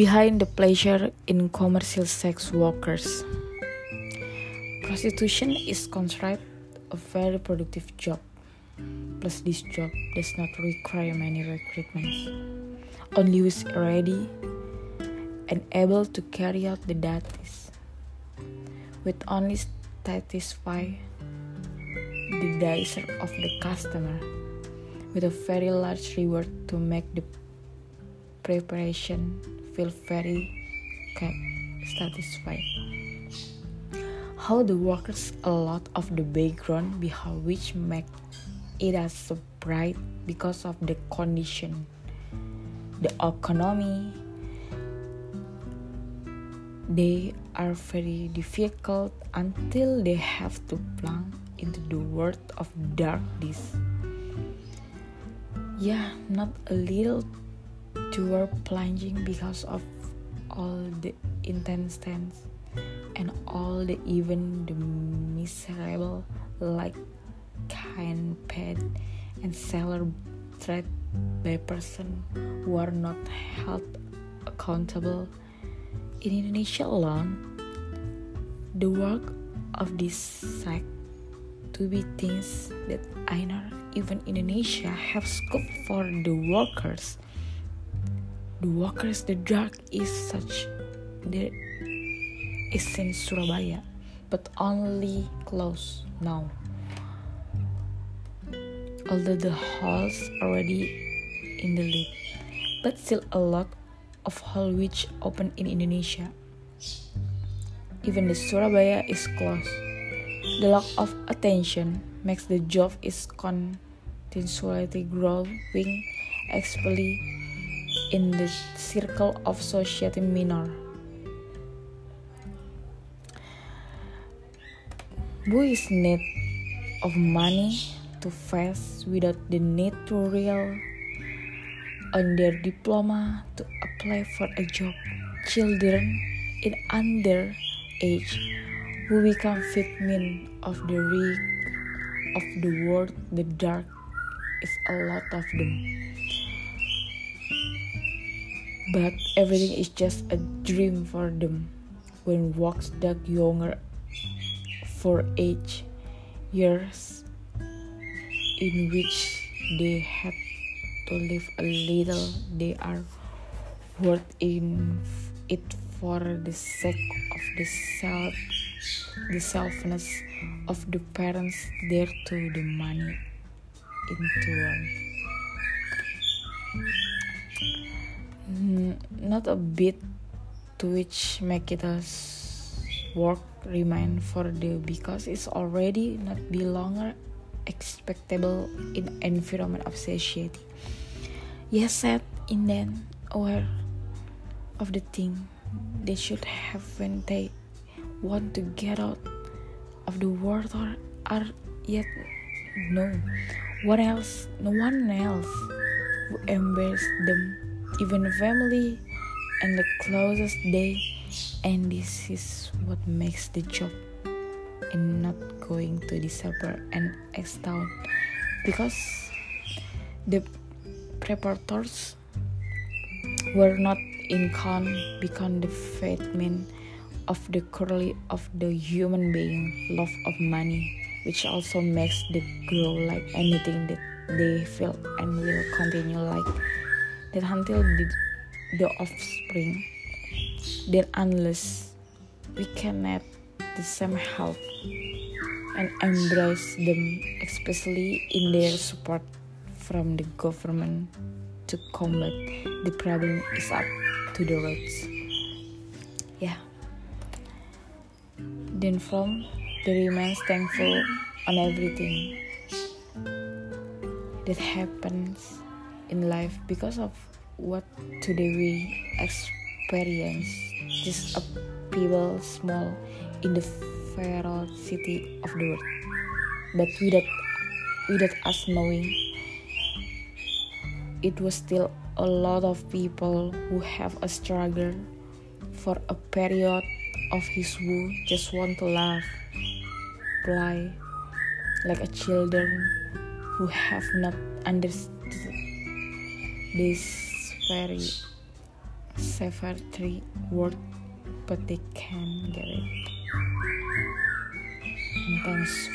behind the pleasure in commercial sex workers. Prostitution is considered a very productive job. Plus, this job does not require many recruitments. Only who is ready and able to carry out the duties with only satisfy the desire of the customer with a very large reward to make the preparation feel very satisfied. How the workers a lot of the background behind which make it as so bright because of the condition, the economy. They are very difficult until they have to plunge into the world of darkness. Yeah, not a little toward plunging because of all the intense tense and all the even the miserable like kind pet and seller treated by person who are not held accountable. In Indonesia alone the work of this sect to be things that I know even Indonesia have scope for the workers the workers the dark is such there is in Surabaya but only close now. Although the halls already in the lead but still a lot of hall which open in Indonesia. Even the Surabaya is closed. The lack of attention makes the job is continually growing especially in the circle of society minor. Boys need of money to face without the need to real on their diploma to apply for a job. Children in under age who become victims of the rig of the world, the dark is a lot of them but everything is just a dream for them. When walks the younger for age years in which they have to live a little they are worth in it for the sake of the self the selfness of the parents there to the money into one Mm, not a bit to which make it us work remain for the because it's already not be longer expectable in environment of society. Yes, said in then aware of the thing they should have when they want to get out of the world or are yet no one else no one else who embrace them even family and the closest day and this is what makes the job in not going to December and X town because the preparators were not in con become the fat men of the curly of the human being love of money which also makes the grow like anything that they feel and will continue like that until the, the offspring then unless we cannot the same help and embrace them especially in their support from the government to combat the problem is up to the roots yeah. Then from the remains thankful on everything that happens in life because of what today we experience. Just a people small in the feral city of the world. But without without us knowing it was still a lot of people who have a struggle for a period of his who just want to laugh play like a children who have not understood this very sever three word but they can get it. And thanks